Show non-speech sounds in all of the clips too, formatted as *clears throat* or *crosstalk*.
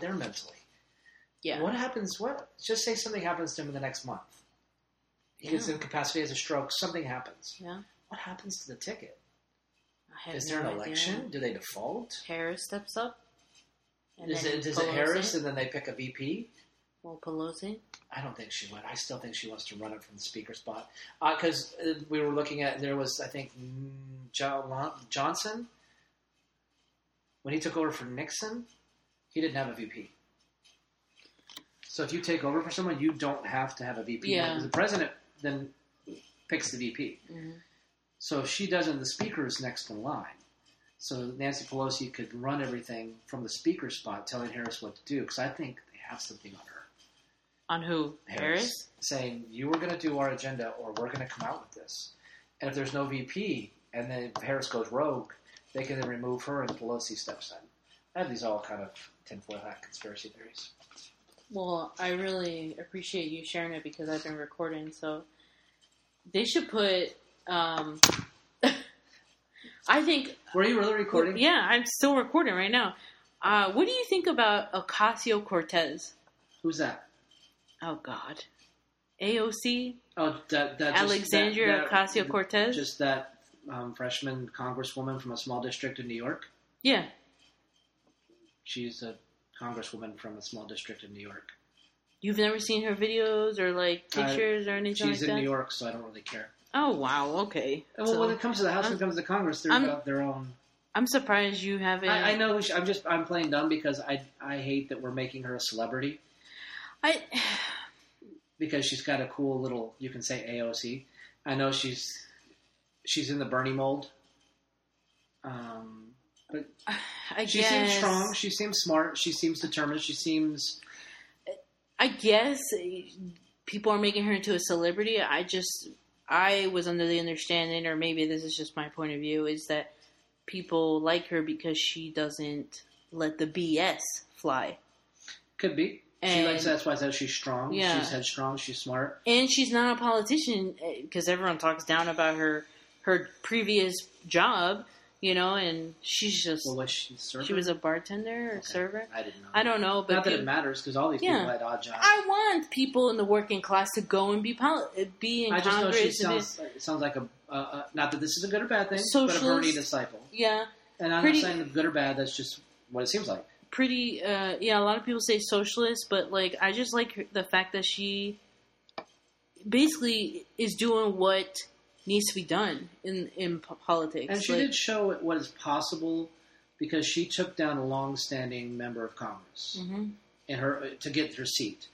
not there mentally. Yeah. What happens? What? Just say something happens to him in the next month. He gets incapacitated, has a stroke. Something happens. Yeah. What happens to the ticket? Is there no an idea. election? Do they default? Harris steps up. Is it, is it Harris and then they pick a VP? Well, Pelosi. I don't think she would. I still think she wants to run it from the speaker spot because uh, we were looking at there was I think mm, Jo- Johnson when he took over for Nixon, he didn't have a VP. So if you take over for someone, you don't have to have a VP. Yeah. The president then picks the VP. Mhm. So if she doesn't, the speaker is next in line. So Nancy Pelosi could run everything from the speaker spot, telling Harris what to do. Because I think they have something on her. On who? Harris? saying you were going to do our agenda or we're going to come out with this. And if there's no VP and then Harris goes rogue, they can then remove her and Pelosi steps in. I have these all kind of tinfoil hat conspiracy theories. Well, I really appreciate you sharing it because I've been recording. So they should put. Um, *laughs* I think. Were you really recording? Yeah, I'm still recording right now. Uh, what do you think about Ocasio Cortez? Who's that? Oh God, AOC Oh, that, that Alexandria that- that- Ocasio Cortez. Just that um, freshman congresswoman from a small district in New York. yeah, She's a congresswoman from a small district in New York. you've never seen her videos or like I- pictures or anything She's like in that. New York, so I don't really care. Oh wow, okay. Well, So, when it comes to the House, when it comes to Congress, they're about their own. I'm surprised you haven't. I, I know. who she- I'm just. I'm playing dumb because I. I hate that we're making her a celebrity. I because she's got a cool little you can say AOC. I know she's she's in the Bernie mold. Um, but *sighs* I she guess seems strong. She seems smart. She seems determined. She seems I guess eh, people are making her into a celebrity. I just I was under the understanding, or maybe this is just my point of view, is that people like her because she doesn't let the BS fly, could be. she likes that's why I said she's strong. Yeah. She's headstrong. She's smart. and she's not a politician because everyone talks down about her her previous job, you know, and she's just Well, was she? Server? she was a bartender or Okay. server. I didn't know. I don't know, but Not that it matters because all these Yeah. people had odd jobs. I want people in the working class to go and be poli- be in I just know Congress. she and be- sounds. It sounds like a. Uh, uh, not that this is a good or bad thing, but a. Bernie disciple. yeah, And I'm Pretty- not saying good or bad. That's just what it seems like. pretty. Uh, yeah, a lot of people say socialist, but like I just like her- the fact that she basically is doing what needs to be done in in politics. And she Like, did show what is possible because she took down a long-standing member of Congress Mhm. in her to get her seat.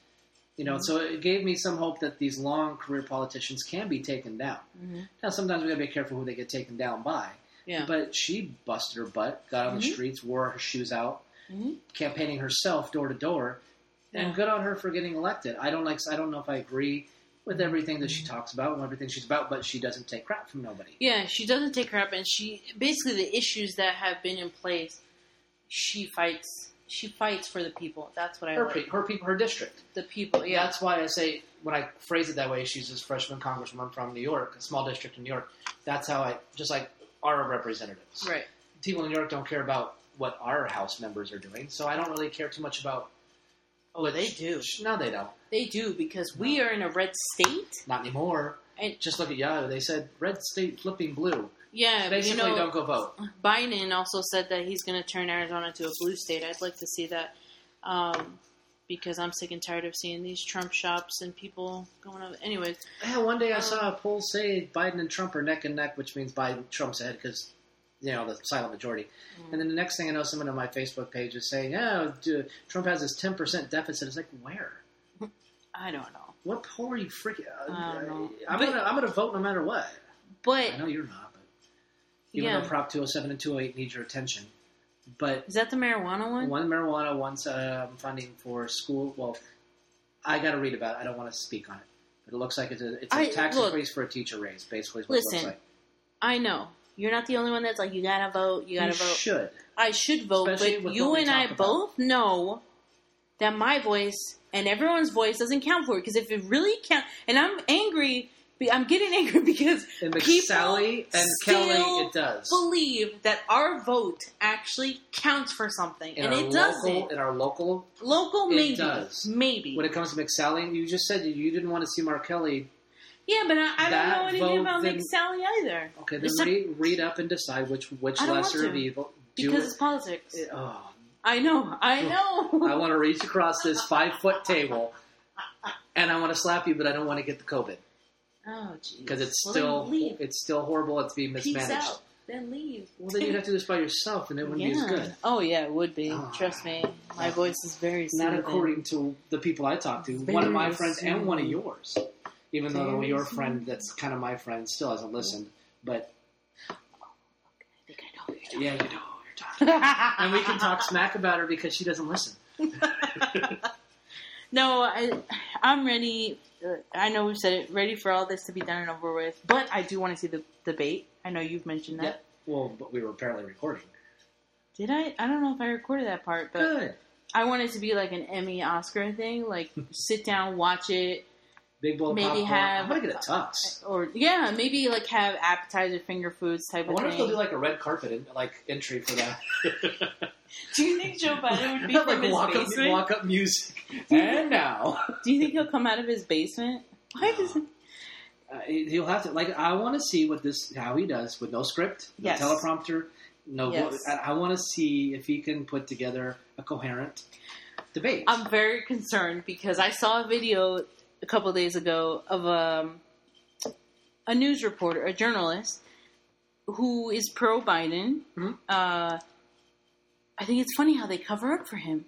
You know, Mhm. so it gave me some hope that these long career politicians can be taken down. Mhm. Now, sometimes we got to be careful who they get taken down by. Yeah. But she busted her butt, got on the Mhm. streets, wore her shoes out, Mhm. campaigning herself door to door, and Yeah. good on her for getting elected. I don't like. I don't know if I agree with everything that she talks about and everything she's about, but she doesn't take crap from nobody. Yeah, she doesn't take crap, and she basically the issues that have been in place, she fights. She fights for the people. That's what I Her, like. her people, her district. The people. Yeah. That's why I say when I phrase it that way, she's this freshman congresswoman from New York, a small district in New York. That's how I just like our representatives. right. People in New York don't care about what our House members are doing, so I don't really care too much about. Oh, they do. No, they don't. They do because we are in a red state, Not anymore. and Just look at Yahoo. They said red state flipping blue. yeah, but you Basically, know, don't go vote. Biden also said that he's going to turn Arizona to a blue state. I'd like to see that um, because I'm sick and tired of seeing these Trump shops and people going up. Anyways, Yeah, one day I Um, saw a poll say Biden and Trump are neck and neck, which means Biden Trump's ahead because you know the silent majority. Mm. And then the next thing I know, someone on my Facebook page is saying, "Yeah, dude, Trump has this ten percent deficit." It's like where? *laughs* I don't know, What you freaking? I don't know. I'm But- gonna I'm gonna vote no matter what. but I know you're not, but even yeah, though Prop 207 and 208 need your attention, but is that the marijuana one? one marijuana, one's um, funding for school. Well, I got to read about it. I don't want to speak on it, but it looks like it's a it's a I- tax look. increase for a teacher raise. Basically, is what it Listen, looks like. I know you're not the only one that's like you gotta vote. You gotta you vote. should. I should vote, Especially but you and I about. both know that my voice and everyone's voice doesn't count for it. Because if it really count, and I'm angry I'm getting *laughs* angry because And People McSally and still Kelly, it does. believe that our vote actually counts for something, In and it doesn't. in our local, Local, it maybe, does. maybe. when it comes to McSally, you just said you didn't want to see Mark Kelly. Yeah, but I, I don't know anything about then- McSally either. Okay, then It's not- read, read up and decide which which I don't want lesser to. of evil. Do Because it. it's politics. It- oh, I know, I know. I want to reach across this five foot table, and I want to slap you, but I don't want to get the COVID oh, jeez. because it's Well, still it's still horrible. It's being Peace mismanaged. out. Then leave. Well, then you'd have to do this by yourself, and it wouldn't be as good. Oh yeah, it would be. Ah. Trust me, my voice is very Not soothing. according to the people I talk to. one of my Very friends and one of yours. Even though your friend, that's kind of my friend, still hasn't listened. But I think I know you're yeah, you know you're talking. talking. *laughs* and we can talk smack about her because she doesn't listen. *laughs* No, I, I'm ready. Uh, I know we've said it. Ready for all this to be done and over with. But I do want to see the debate. I know you've mentioned that. Yeah. Well, but we were apparently recording. Did I? I don't know if I recorded that part, but Good. I want it to be like an Emmy Oscar thing. Like *laughs* sit down, watch it, Big bowl of Maybe popcorn. have- I'm gonna get a tux. or yeah, maybe like have appetizer, finger foods type I of wonder if they'll do like a red carpet in, like entry for that. *laughs* do you think Joe *laughs* Biden would be like his walk up, basement? walk up music. And now, *laughs* Do you think he'll come out of his basement? Why does it? uh, he'll have to like. I want to see what this how he does with no script, no Yes. teleprompter, no. Yes. I, I want to see if he can put together a coherent debate. I'm very concerned because I saw a video a couple days ago of um, a news reporter, a journalist, who is pro Biden. Mhm. Uh, I think it's funny how they cover up for him.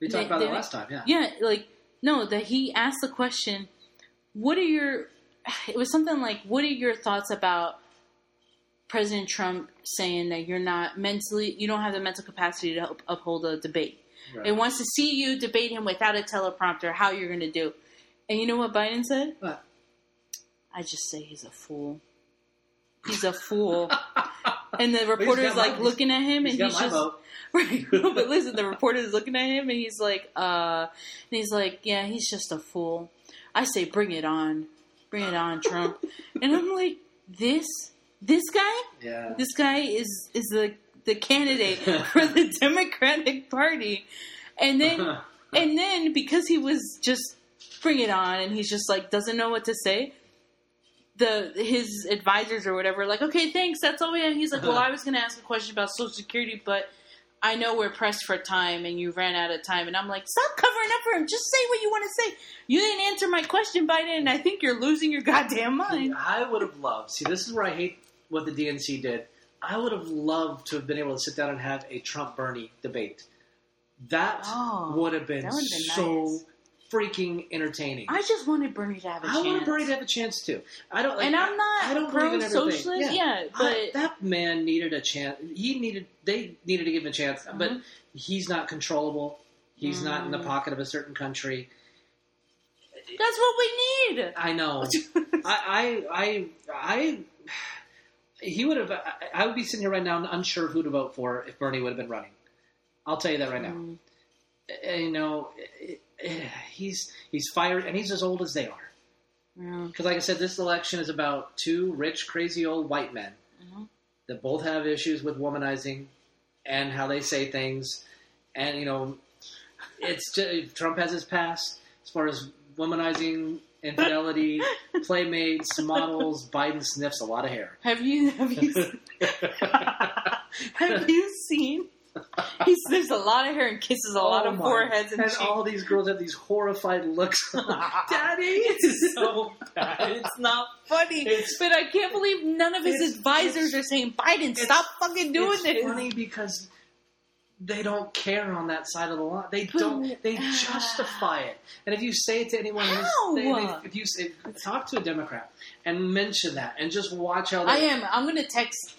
we talked they- about that last time. Yeah. Yeah, like no, that he asked the question, "What are your?" It was something like, "What are your thoughts about President Trump saying that you're not mentally, you don't have the mental capacity to uphold a debate?" Right. It wants to see you debate him without a teleprompter. How you're going to do? And you know what Biden said? What? I just say he's a fool. He's a fool. *laughs* and the reporter is got my- like looking at him, He's and he's just vote. *laughs* right. *laughs* But listen, the reporter is looking at him, and he's like, uh, and he's like, yeah, he's just a fool. I say, bring it on, bring it on, Trump. and I'm like, this, this guy, Yeah. this guy is is the the candidate for the Democratic Party, and then and then because he was just bring it on, and he's just like doesn't know what to say. The his advisors or whatever, like, okay, thanks, that's all we have. He's like, well, uh-huh. I was going to ask a question about Social Security, but I know we're pressed for time, and you ran out of time. And I'm like, stop covering up for him. Just say what you want to say. You didn't answer my question, Biden, and I think you're losing your goddamn mind. I would have loved. See, this is where I hate what the DNC did. I would have loved to have been able to sit down and have a Trump Bernie debate. That Oh, would have been, that would have been so nice. Freaking entertaining. I just wanted Bernie to have a I chance. want Bernie to have a chance too. I don't, like, and I'm not I don't in everything. pro-socialist, yeah, but I- that man needed a chance. He needed. They needed to give him a chance, but Mhm. he's not controllable. He's not in the Mm. pocket of a certain country. that's what we need. I know. *laughs* I, I, I, I, he would have. I, would be sitting here right now, unsure who to vote for if Bernie would have been running. I'll tell you that right now. Mm. You know, *sighs* he's he's fired, and he's as old as they are. Yeah. Because, like I said, this election is about two rich, crazy old white men Mhm. that both have issues with womanizing and how they say things. And you know, it's just, Trump has his past as far as womanizing, infidelity, *laughs* playmates, models. Biden sniffs a lot of hair. Have you have you *laughs* *laughs* have you seen? *laughs* He sniffs a lot of hair and kisses a lot Oh of my- foreheads and, and all these girls have these horrified looks. *laughs* *laughs* Daddy, It's so bad. It's not funny. It's- but I can't believe none of his advisors are saying, Biden, stop fucking doing it's this. funny because they don't care on that side of the line. They don't. They *sighs* justify it. And if you say it to anyone, How? they- they- if you say, talk to a Democrat and mention that, and just watch how they I am. I'm going to text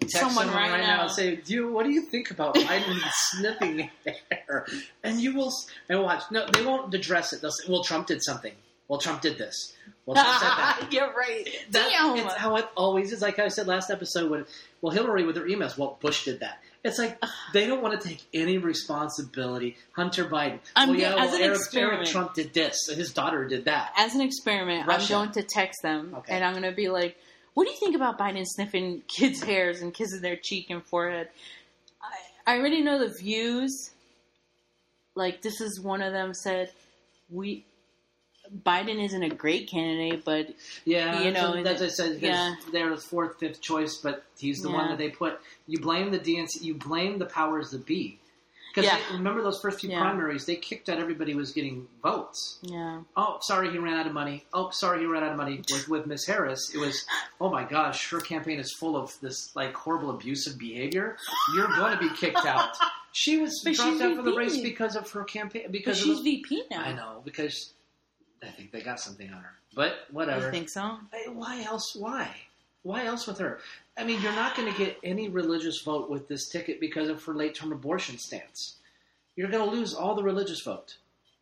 text someone right now. and say, "Do you, what do you think about *laughs* Biden sniffing hair?" And you will and watch. No, they won't address it. They'll say, "Well, Trump did something. Well, Trump did this. Well, Trump said that." *laughs* You're right. That- Damn. It's how it always is. Like I said last episode, when well, Hillary with her emails, well, Bush did that, It's like they don't want to take any responsibility. Hunter Biden. I'm well, yeah, as well, an Eric, experiment. Eric Trump did this. His daughter did that. As an experiment, Russia. I'm going to text them Okay. and I'm going to be like, "What do you think about Biden sniffing *laughs* kids' hairs and kissing their cheek and forehead?" I, I already know the views. Like this is one of them said, "We Biden isn't a great candidate, but Yeah, You know, what I said. yeah. They're the fourth, fifth choice, but he's the one that they put. You blame the DNC. You blame the powers that be. Because Yeah. remember those first few Yeah. primaries, they kicked out everybody who was getting votes. yeah, Oh, sorry, he ran out of money. Oh, sorry, he ran out of money. With with Miss Harris, it was, oh my gosh, her campaign is full of this like horrible abusive behavior. You're going to be kicked out. She was But dropped out for the race because of her campaign. Because she's of VP now. I know because I think they got something on her. But whatever. You think so? Why else? Why? Why else with her? I mean, you're not going to get any religious vote with this ticket because of her late term abortion stance. You're going to lose all the religious vote.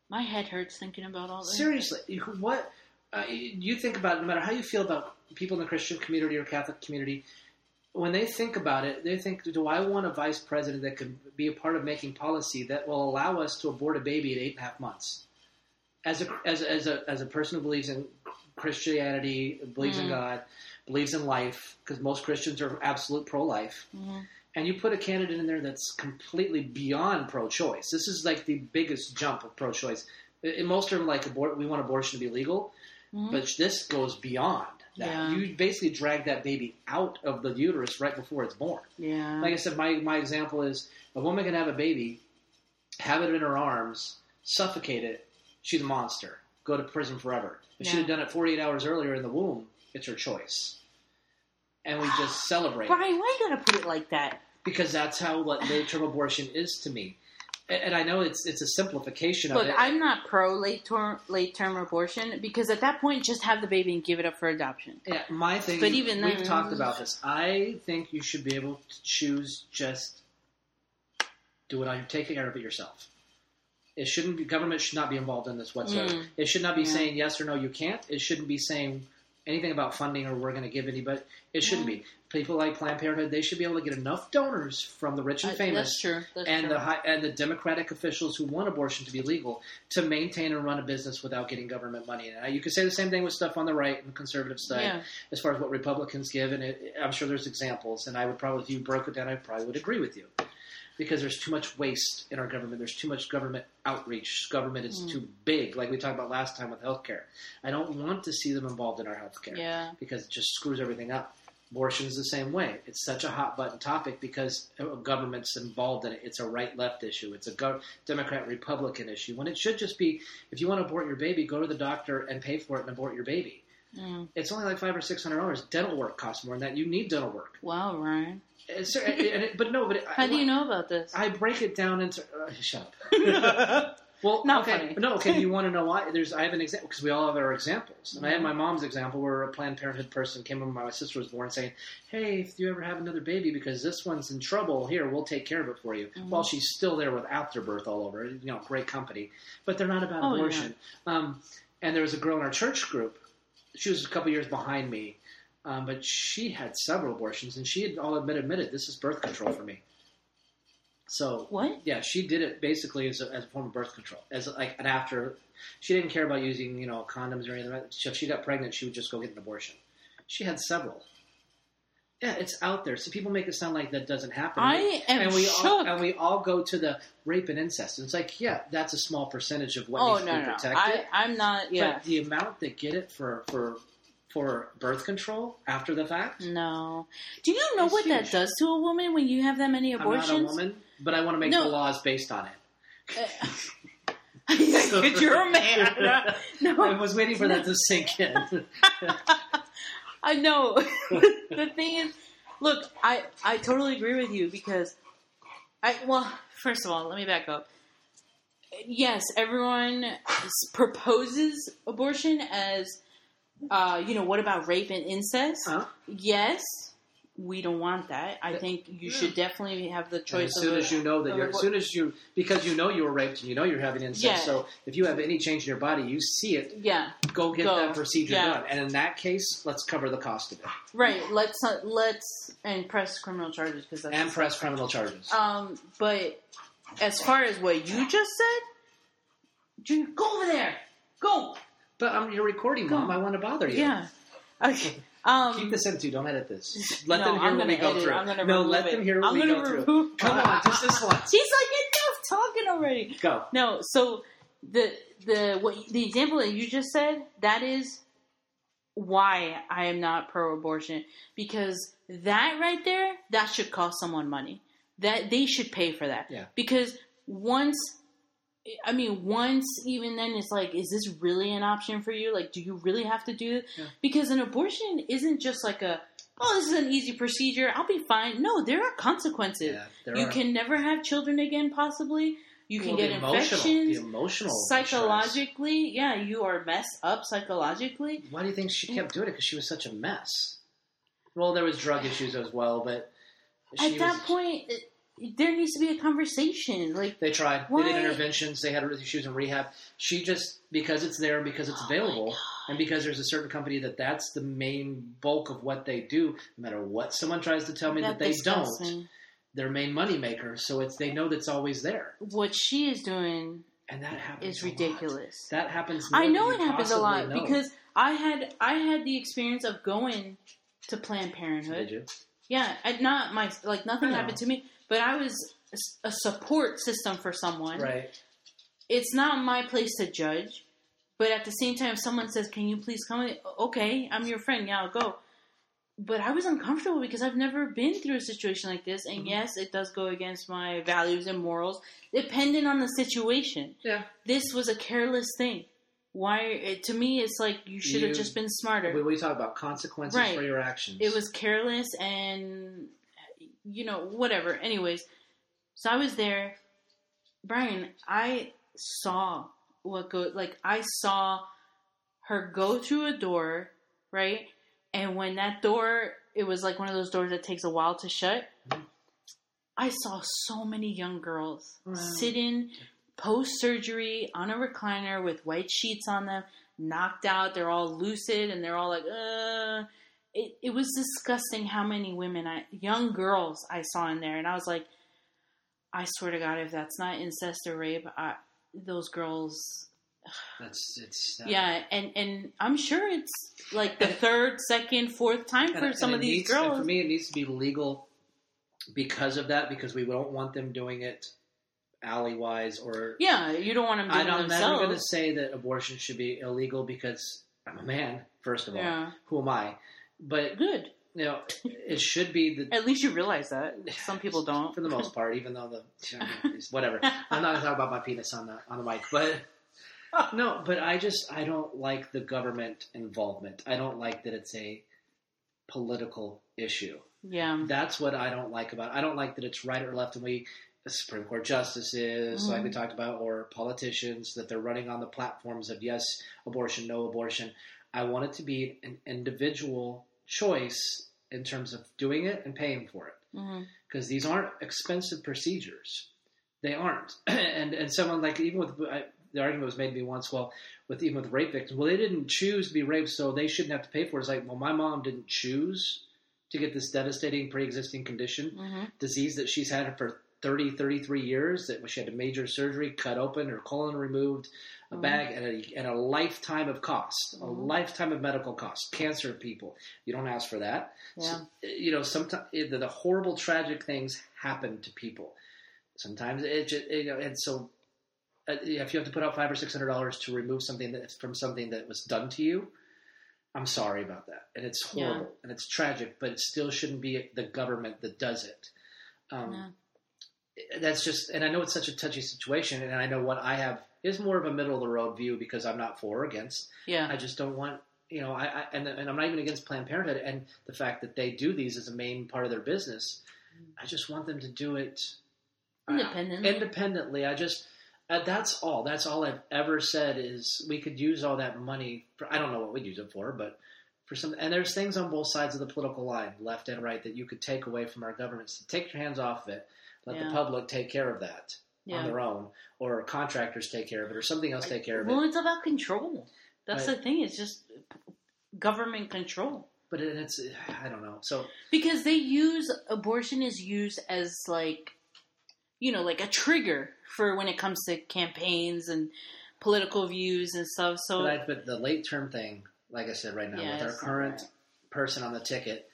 My head hurts thinking about all this. Seriously, what uh, you think about? it, No matter how you feel about people in the Christian community or Catholic community, when they think about it, they think, "Do I want a vice president that could be a part of making policy that will allow us to abort a baby at eight and a half months?" As a as a, as a, as a person who believes in Christianity, believes in Mm. God, believes in life, because most Christians are absolute pro-life Mhm. and you put a candidate in there that's completely beyond pro-choice. This is like the biggest jump of pro-choice. In most them like abort, we want abortion to be legal, Mhm. but this goes beyond that. Yeah. You basically drag that baby out of the uterus right before it's born. yeah, Like I said, my my example is a woman can have a baby, have it in her arms, suffocate it. She's a monster. Go to prison forever. If she'd have done it 48 hours earlier in the womb, it's her choice. And we just *sighs* celebrate Brian, why are you going to put it like that? because that's how what late *sighs* term abortion is to me. And and I know it's it's a simplification of Look, it. I'm not pro late term late term abortion because at that point, just have the baby and give it up for adoption. yeah, my thing. But even we've then- talked about this. I think you should be able to choose just do it on take care of it yourself. It shouldn't be government should not be involved in this whatsoever. Mm. It should not be Yeah. saying yes or no you can't. It shouldn't be saying anything about funding or we're going to give anybody. It shouldn't Yeah. be. People like Planned Parenthood, they should be able to get enough donors from the rich and Uh, famous That's true. That's and true. the high, and the Democratic officials who want abortion to be legal to maintain and run a business without getting government money. And you could say the same thing with stuff on the right and conservative side, yeah. as far as what Republicans give. And it, I'm sure there's examples. And I would probably, if you broke it down, I probably would agree with you because there's too much waste in our government. There's too much government outreach. Government is Mm. too big, like we talked about last time with healthcare. I don't want to see them involved in our healthcare Yeah. because it just screws everything up. Abortion is the same way. It's such a hot button topic because government's involved in it. It's a right left issue. It's a go- Democrat Republican issue. When it should just be, if you want to abort your baby, go to the doctor and pay for it and abort your baby. Mm. It's only like five or six hundred dollars. Dental work costs more than that. You need dental work. Wow, Ryan. It's, it, but no, but it, How do you know about this? I break it down into. Uh, shut up. *laughs* Well, Not okay, funny. no, okay. You want to know why? There's, I have an example because we all have our examples, and I had my mom's example where a Planned Parenthood person came when my sister was born, saying, "Hey, if you ever have another baby, because this one's in trouble, here we'll take care of it for you." Mhm. While she's still there with afterbirth all over, you know, great company, but they're not about Oh, yeah. abortion. Um, and there was a girl in our church group. She was a couple years behind me, um, but she had several abortions, and she had all admit, admitted this is birth control for me. So What? yeah, she did it basically as a, as a form of birth control, as like an after. She didn't care about using you know condoms or anything. So if she got pregnant, she would just go get an abortion. She had several. Yeah, it's out there. So people make it sound like that doesn't happen. I am and we shook. all and we all go to the rape and incest. And it's like, yeah, that's a small percentage of what oh needs no, to no, be no. protected. I, I'm not. Yeah. But the amount that get it for for for birth control after the fact. no. Do you know what that does to a woman when you have that many abortions? I'm not a woman, but I want to make No. the laws based on it. *laughs* You're a man. *laughs* no. I was waiting for that to sink in. *laughs* I know. *laughs* the thing is, look, I I totally agree with you because I well, first of all, let me back up. Yes, everyone proposes abortion as, uh, you know, what about rape and incest? Huh? Yes, we don't want that. I think you Yeah. should definitely have the And choice as soon of. as you know that you're, as soon as you, because you know you were raped and you know you're having incest. Yeah. So if you have any change in your body, you see it. yeah, Go get Go. that procedure Yeah. done. And in that case, let's cover the cost of it right. Let's uh, let's and press criminal charges because and press criminal charges. Um, but as far as what you just said, Junior, go over there. Go. but um, you're recording, Go. mom. I want to bother you. Yeah. Okay. Um, Keep this in too. Don't edit this. *laughs* Let no, them hear I'm what we go edit it. through. I'm gonna no, remove let it. them hear what I'm we gonna go through. Come on, just this *laughs* once. He's like enough talking already. Go. No, so the the what the example that you just said that is why I am not pro-abortion because that right there that should cost someone money. That they should pay for that. Yeah. Because once I mean, once even then, it's like, is this really an option for you? Like, do you really have to do it? Yeah. Because an abortion isn't just like a, oh, this is an easy procedure. I'll be fine. No, there are consequences. Yeah, there you are. can never have children again, possibly. You can Well, get the emotional, infections. The emotional. Psychologically, yeah, you are messed up psychologically. Why do you think she kept mm. doing it? Because she was such a mess. Well, there was drug issues as well, but At that was- point, it, there needs to be a conversation. Like, They tried. Why- They did interventions. They had issues in rehab. She just because it's there, and because it's Oh available, and because there's a certain company that that's the main bulk of what they do. No matter what someone tries to tell me that, that they don't, their main money maker. So it's they know that's always there, What she is doing and that happens. is a lot. ridiculous. That happens. I know it happens a lot know. because I had I had the experience of going to Planned Parenthood. did you? Yeah, I, not my like nothing happened to me, but I was a support system for someone. Right. It's not my place to judge, but at the same time, if someone says, "Can you please come?" Okay, I'm your friend. Yeah, I'll go. But I was uncomfortable because I've never been through a situation like this, and Mhm. yes, it does go against my values and morals, depending on the situation. Yeah. This was a careless thing. Why? It, to me, it's like you should have just been smarter. We, we talk about consequences Right. for your actions. It was careless and you know whatever. Anyways, so I was there, Brian. I saw what go like. I saw her go through a door, right? And when that door, it was like one of those doors that takes a while to shut. I saw so many young girls Wow. sitting post surgery on a recliner with white sheets on them, knocked out. They're all lucid and they're all like, uh. It, it was disgusting how many women, I, young girls, I saw in there. And I was like, I swear to God, if that's not incest or rape, I, those girls, *sighs* That's it's uh, yeah. And, and I'm sure it's like the third, second, fourth time for And- some and of these needs- girls. For me, it needs to be legal because of that. Because we don't want them doing it alley wise or. yeah, you don't want them doing I'm it never going to say that abortion should be illegal because I'm a man. First of all, Yeah. who am I? But Good. you know, it should be the At least you realize that. Some people *laughs* don't. for the most part, even though the whatever. I'm not going to talk about my penis on the on the mic, but *laughs* no, but I just I don't like the government involvement. I don't like that it's a political issue. Yeah. That's what I don't like about. It. I don't like that it's right or left, and we the Supreme Court justices, like we Mhm. talked about, or politicians that they're running on the platforms of yes abortion, no abortion. I want it to be an individual choice in terms of doing it and paying for it because these aren't expensive procedures. They aren't. *clears throat* and and someone like even with I, the argument was made to me once. Well, with even with rape victims, well they didn't choose to be raped, so they shouldn't have to pay for it. It's like, well, my mom didn't choose to get this devastating pre-existing condition, hmm disease that she's had for 30, 33 years. That she had a major surgery, cut open, her colon removed, a Mhm. bag, and a, and a lifetime of cost, a Mhm. lifetime of medical costs. Cancer people, you don't ask for that Yeah. so, you know, sometimes the, the horrible, tragic things happen to people. Sometimes it, just, you know, and so uh, if you have to put out five or six hundred dollars to remove something that from something that was done to you, I'm sorry about that, and it's Yeah. horrible and it's tragic, but it still shouldn't be the government that does it. Um, Yeah. That's just, and I know it's such a touchy situation, and I know what I have is more of a middle of the road view because I'm not for or against. Yeah. I just don't want, you know, I, I and, and I'm not even against Planned Parenthood and the fact that they do these as a main part of their business. I just want them to do it uh, Independently. independently. I just uh, that's all. That's all I've ever said is we could use all that money for. I don't know what we'd use it for, but for some. And there's things on both sides of the political line, left and right, that you could take away from our governments. To take your hands off of it. Let Yeah. the public take care of that on their own, or contractors take care of it, or something else take care of it. Well, it's about control. That's Right. the thing. It's just government control. But it, it's I don't know. So Because they use abortion is used as like, you know, like a trigger for when it comes to campaigns and political views and stuff. So but, I, but the late term thing, like I said right now, Yeah, with our current right. person on the ticket,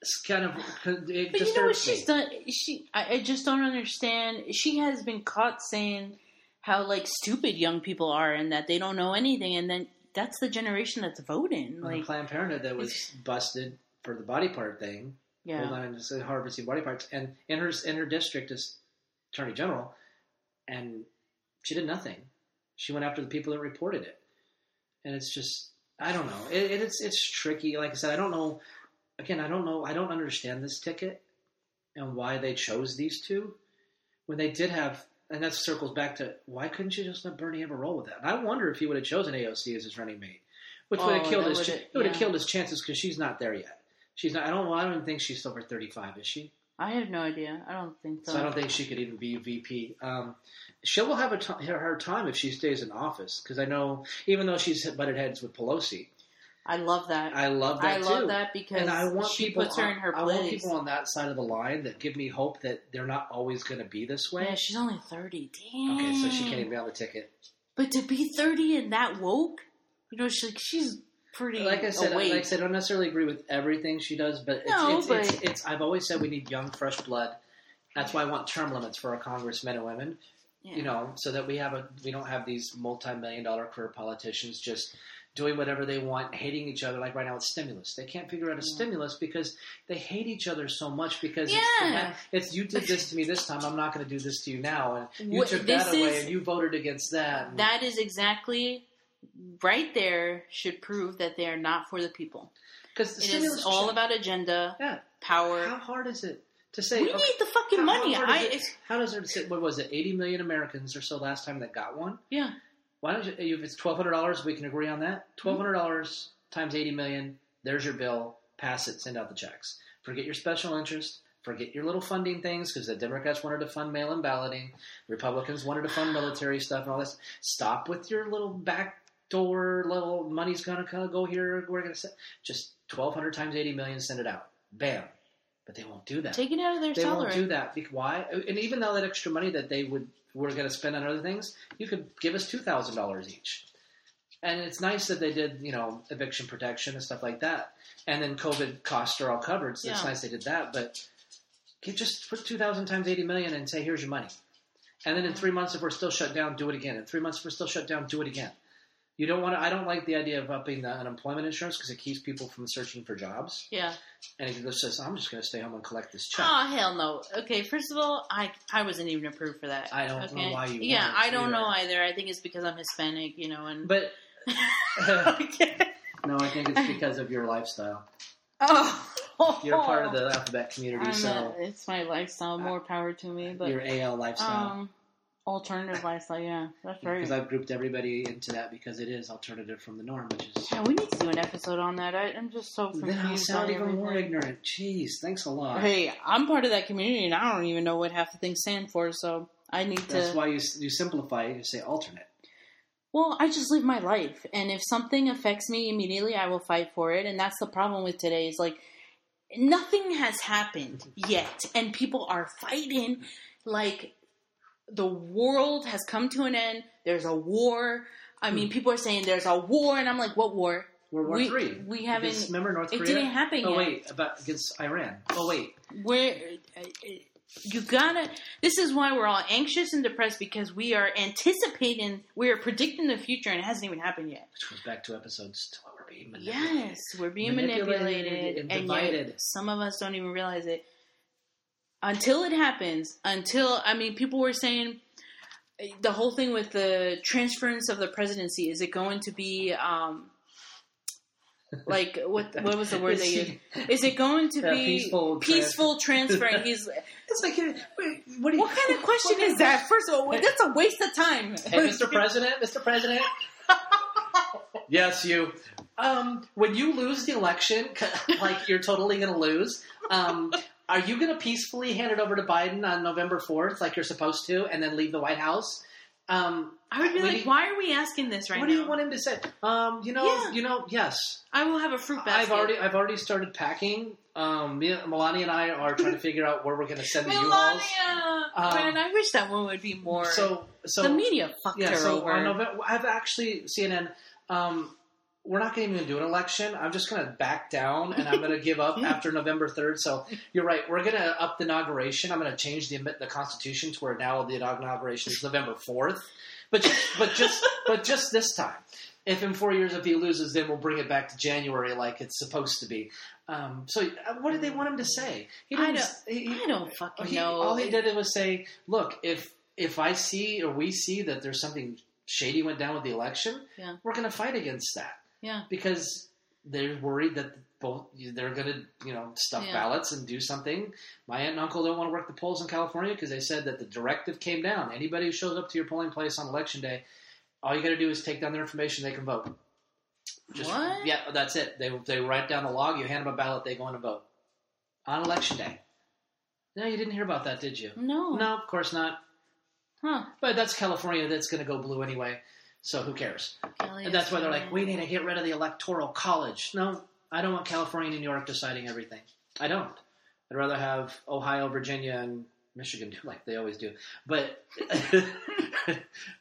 it's kind of it But you know what disturbs me. she's done? She, I, I just don't understand. She has been caught saying how like stupid young people are and that they don't know anything, and then that's the generation that's voting. the Like, Planned Parenthood that was busted for the body part thing. yeah, Hold on, just harvesting body parts, and in her in her district as attorney general, and she did nothing. She went after the people that reported it, and it's just I don't know. It, it, it's it's tricky. Like I said, I don't know. Again, I don't know. I don't understand this ticket and why they chose these two when they did have. And that circles back to why couldn't you just let Bernie have a role with that? And I wonder if he would have chosen AOC as his running mate, which would have Oh, killed his. would've- It would have killed his chances because she's not there yet. She's not. I don't. I don't think she's over thirty five. Is she? I have no idea. I don't think so. So I don't think she could even be VP. Um, she will have a t- her hard time if she stays in office because I know even though she's butted heads with Pelosi, I love that. I love that I love too. that because and I want she puts her on, in her place. I want people on that side of the line that give me hope that they're not always going to be this way. Yeah, she's only thirty. Damn. okay, so she can't even be on the ticket. But to be thirty and that woke, you know, she, she's pretty. Like I said, awake. like I said, I don't necessarily agree with everything she does, but it's, No, it's, but- it's, it's, I've always said we need young, fresh blood. That's why I want term limits for our congressmen and women. Yeah. you know, so that we have a we don't have these multi-million dollar career politicians just doing whatever they want, hating each other. Like right now with stimulus, they can't figure out a stimulus because they hate each other so much. Because Yeah. it's, it's you did this to me this time, I'm not going to do this to you now, and you What- took that away, is- and you voted against that. That is exactly right there. Should prove that they are not for the people. because the It stimulus is all check- about agenda, yeah. power. How hard is it to say? we okay, need the fucking how- money. How, I it- how does it? What was it? 80 million Americans or so last time that got one. yeah. Why don't you? If it's twelve hundred dollars, we can agree on that. Twelve hundred dollars times eighty million. There's your bill. Pass it. Send out the checks. Forget your special interest. Forget your little funding things because the Democrats wanted to fund mail-in balloting. Republicans wanted to fund military stuff and all this. Stop with your little backdoor little money's gonna go here. We're gonna just twelve hundred times eighty million. Send it out. Bam. But they won't do that Take it out of their they salary. won't do that. Why? And even though that extra money that they would were going to spend on other things, you could give us two thousand dollars each. And it's nice that they did, you know, eviction protection and stuff like that. And then COVID costs are all covered, so it's nice they did that. But just put two thousand times eighty million and say, "Here's your money." And then in three months, if we're still shut down, do it again. In three months, if we're still shut down, do it again. You don't want to. I don't like the idea of upping the unemployment insurance because it keeps people from searching for jobs. Yeah. And it just says, "I'm just going to stay home and collect this check." Oh hell no. Okay, first of all, I I wasn't even approved for that. I don't know why you Yeah, I don't either. know either. I think it's because I'm Hispanic, you know, and But *laughs* okay. no, I think it's because of your lifestyle. Oh, *laughs* You're part of the alphabet community, I'm so it's my lifestyle. More power to me, but your AL lifestyle. um, alternative lifestyle. Yeah, that's right. Because I've grouped everybody into that because it is alternative from the norm, which is. Yeah, we need to do an episode on that. I, I'm just so Then I'll sound even more ignorant. Jeez, thanks a lot. Hey, I'm part of that community, and I don't even know what half the things stand for. So I need That's to. That's why you you simplify. You say alternate. Well, I just live my life, and if something affects me immediately, I will fight for it. And that's the problem with today. Is like nothing has happened yet, and people are fighting like the world has come to an end. There's a war. I mean, people are saying there's a war, and I'm like, what war? World War We- Three. we haven't- Against- remember North Korea? It didn't happen Oh yet. wait, about against Iran. Oh wait, Where uh, you gotta. This is why we're all anxious and depressed because we are anticipating, we are predicting the future, and it hasn't even happened yet. which goes back to episodes. We're being manipulated. Yes, we're being Manipulated manipulated, and and, divided. some of us don't even realize it until it happens. Until I mean, people were saying the whole thing with the transference of the presidency is it going to be um *laughs* like what what was the word they used? Is it going to *laughs* Uh, be peaceful peaceful transfer? And *laughs* he's It's like, wait, what, you, what kind of question is that? First of all, that's a waste of time. Hey, Mr. President, Mr. President. yes, you. Um, when you lose the election, like you're totally going to lose. Um, are you going to peacefully hand it over to Biden on November fourth, like you're supposed to, and then leave the White House? Um, I would be like, you- why are we asking this right what now? What do you want him to say? Um, you know, Yeah. you know, yes. I will have a fruit basket. I've already, I've already started packing. Um, Melania and I are trying to figure out where we're going to send the U-Hauls. Melania! Um, Man, I wish that one would be more. So, so the media fucked yeah, her so over. November, I've actually CNN. Um, we're not going to even do an election. I'm just going to back down and I'm going *laughs* to give up after November 3rd. So you're right. We're going to up the inauguration. I'm going to change the the Constitution to where now the inauguration is November 4th. But just, but just but just this time. If in four years if he loses, then we'll bring it back to January like it's supposed to be. Um, so uh, what did they want him to say? He I didn't. don't- he- he- I don't fucking he, know. All he did was say, "Look, if if I see or we see that there's something shady went down with the election, Yeah. we're going to fight against that Yeah. because they're worried that both they're going to you know stuff Yeah. ballots and do something. My aunt and uncle don't want to work the polls in California because they said that the directive came down. Anybody who shows up to your polling place on election day, all you got to do is take down their information. They can vote. What? Yeah, that's it. They they write down the log. You hand them a ballot. They go in and vote on election day. No, you didn't hear about that, did you? No. No, of course not. Huh. But that's California. That's going to go blue anyway. So who cares? And that's why they're like, we need to get rid of the electoral college. No, I don't want California and New York deciding everything. I don't. I'd rather have Ohio, Virginia, and Michigan do *laughs* like they always do. But *laughs*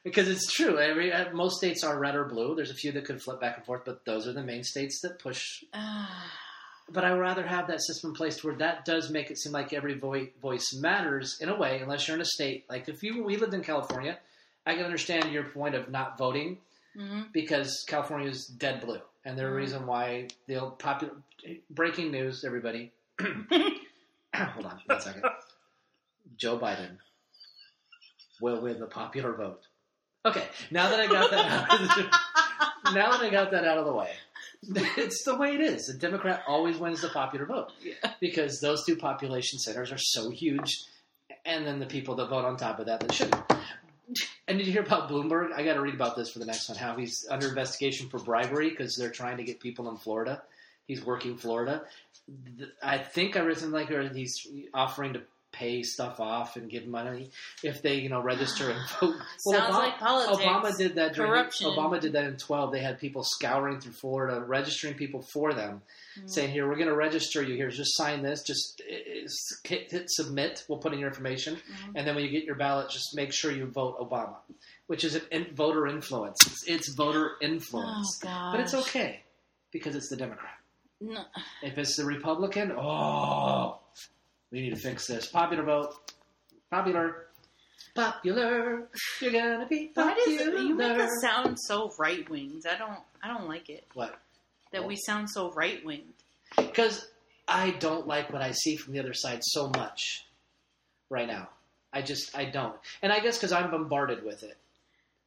because it's true, every uh, most states are red or blue. There's a few that could flip back and forth, but those are the main states that push. Ah. But I would rather have that system in place where that does make it seem like every voice matters in a way. Unless you're in a state like if you we lived in California, I can understand your point of not voting hmm because California is dead blue, and the Mhm. reason why the popular breaking news, everybody. *clears throat* *laughs* Hold on one second. Joe Biden will win the popular vote. Okay, now that I got that out, *laughs* now that I got that out of the way, *laughs* it's the way it is. A Democrat always wins the popular vote Yeah. because those two population centers are so huge, and then the people that vote on top of that that shouldn't. And did you hear about Bloomberg? I got to read about this for the next one. How he's under investigation for bribery because they're trying to get people in Florida. He's working Florida. I think I read something like he's offering to pay stuff off and give money if they, you know, register and *sighs* vote. Sounds like politics. Obama did that. During, Corruption. Obama did that in twelve. They had people scouring through Florida, registering people for them, Mm. saying, "Here, we're going to register you. Here, just sign this. Just uh, uh, hit, hit submit. We'll put in your information, Mhm. and then when you get your ballot, just make sure you vote Obama, which is an in, voter influence. It's, it's voter Oh influence, god. but it's okay because it's the Democrat. No. If it's the Republican, oh, we need to fix this. Popular vote, popular, popular. You're gonna be Why does popular. you make us sound so right winged? I don't. I don't like it what? that we sound so right winged. Because I don't like what I see from the other side so much right now. I just I don't, and I guess because I'm bombarded with it.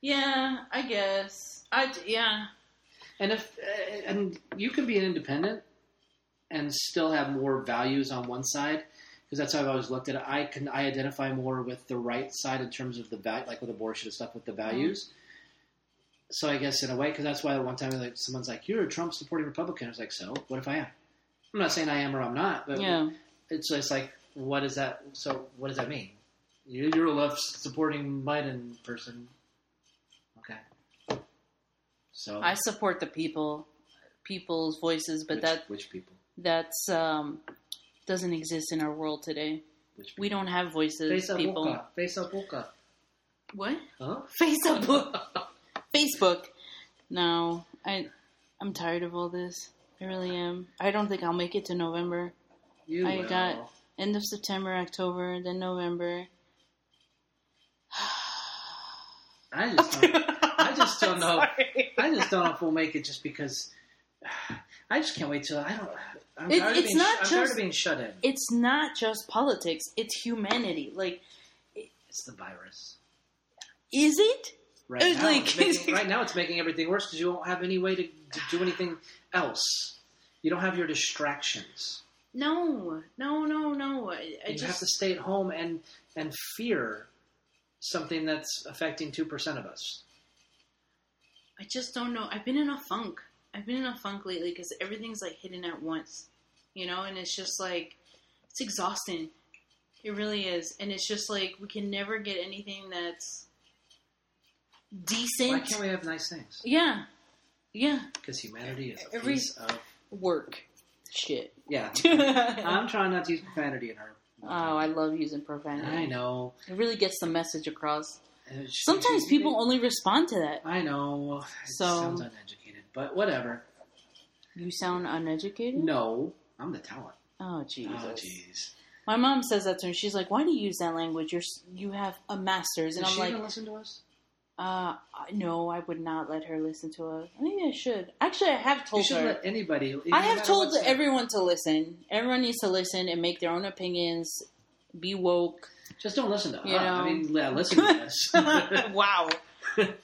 Yeah, I guess. I yeah. And if and you can be an independent and still have more values on one side because that's how I've always looked at it. I can I identify more with the right side in terms of the value, like with abortion and stuff, with the values. So I guess in a way, because that's why one time like someone's like, "You're a Trump supporting Republican." I was like, "So what if I am?" I'm not saying I am or I'm not, but Yeah. it's it's like, what is that? So what does that mean? You- You're a left supporting Biden person, okay? So I support the people, people's voices, but which, that which people? that's um doesn't exist in our world today. We don't have voices, people. Facebook. Facebook. What? Huh? *laughs* Facebook. Facebook. No, I I'm tired of all this. I really am. I don't think I'll make it to November. You I will. got- End of September, October, then November. I *laughs* just don't, I just don't *laughs* know. Sorry. I just don't know if we'll make it just because *sighs* I just can't wait till I don't. I'm It- tired of it's being, not I'm tired just- of being shut in. It's not just politics; it's humanity. Like, It's the virus. is it? Right It's now, like- it's making, *laughs* right now, it's making everything worse because you won't have any way to, to do anything else. You don't have your distractions. No, no, no, no. I, I you just have to stay at home and and fear something that's affecting two percent of us. I just don't know. I've been in a funk. I've been in a funk lately because everything's like hidden at once, you know, and it's just like it's exhausting. It really is, and it's just like we can never get anything that's decent. Why can't we have nice things? Yeah, yeah. Because humanity is a Every- piece of Work shit. yeah. *laughs* I'm trying not to use profanity in her. Oh, I love using profanity. I know. It really gets the message across. Sometimes people only respond to that. I know. It So- sounds uneducated, but whatever. You sound uneducated. No, I'm the talent. Oh Jesus. Oh, jeez. My mom says that to me. She's like, "Why do you use that language? You're you have a master's." And Is I'm she like, listen to us? Uh, no, I would not let her listen to us. Maybe I should. Actually, I have You told should her. let anybody. I have told everyone to listen. Everyone needs to listen and make their own opinions. Be woke. Just don't listen to us. You know. I mean, yeah, listen to *laughs* us. *laughs* wow. *laughs*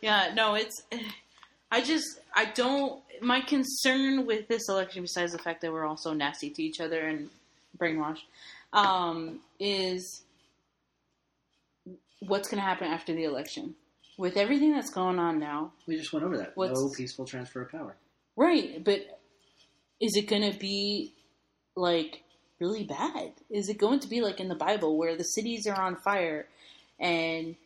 Yeah, no, it's. *sighs* I just, I don't. My concern with this election, besides the fact that we're all so nasty to each other and brainwashed, um, is what's going to happen after the election. With everything that's going on now, we just went over that. No peaceful transfer of power. Right, but is it going to be like really bad? Is it going to be like in the Bible where the cities are on fire and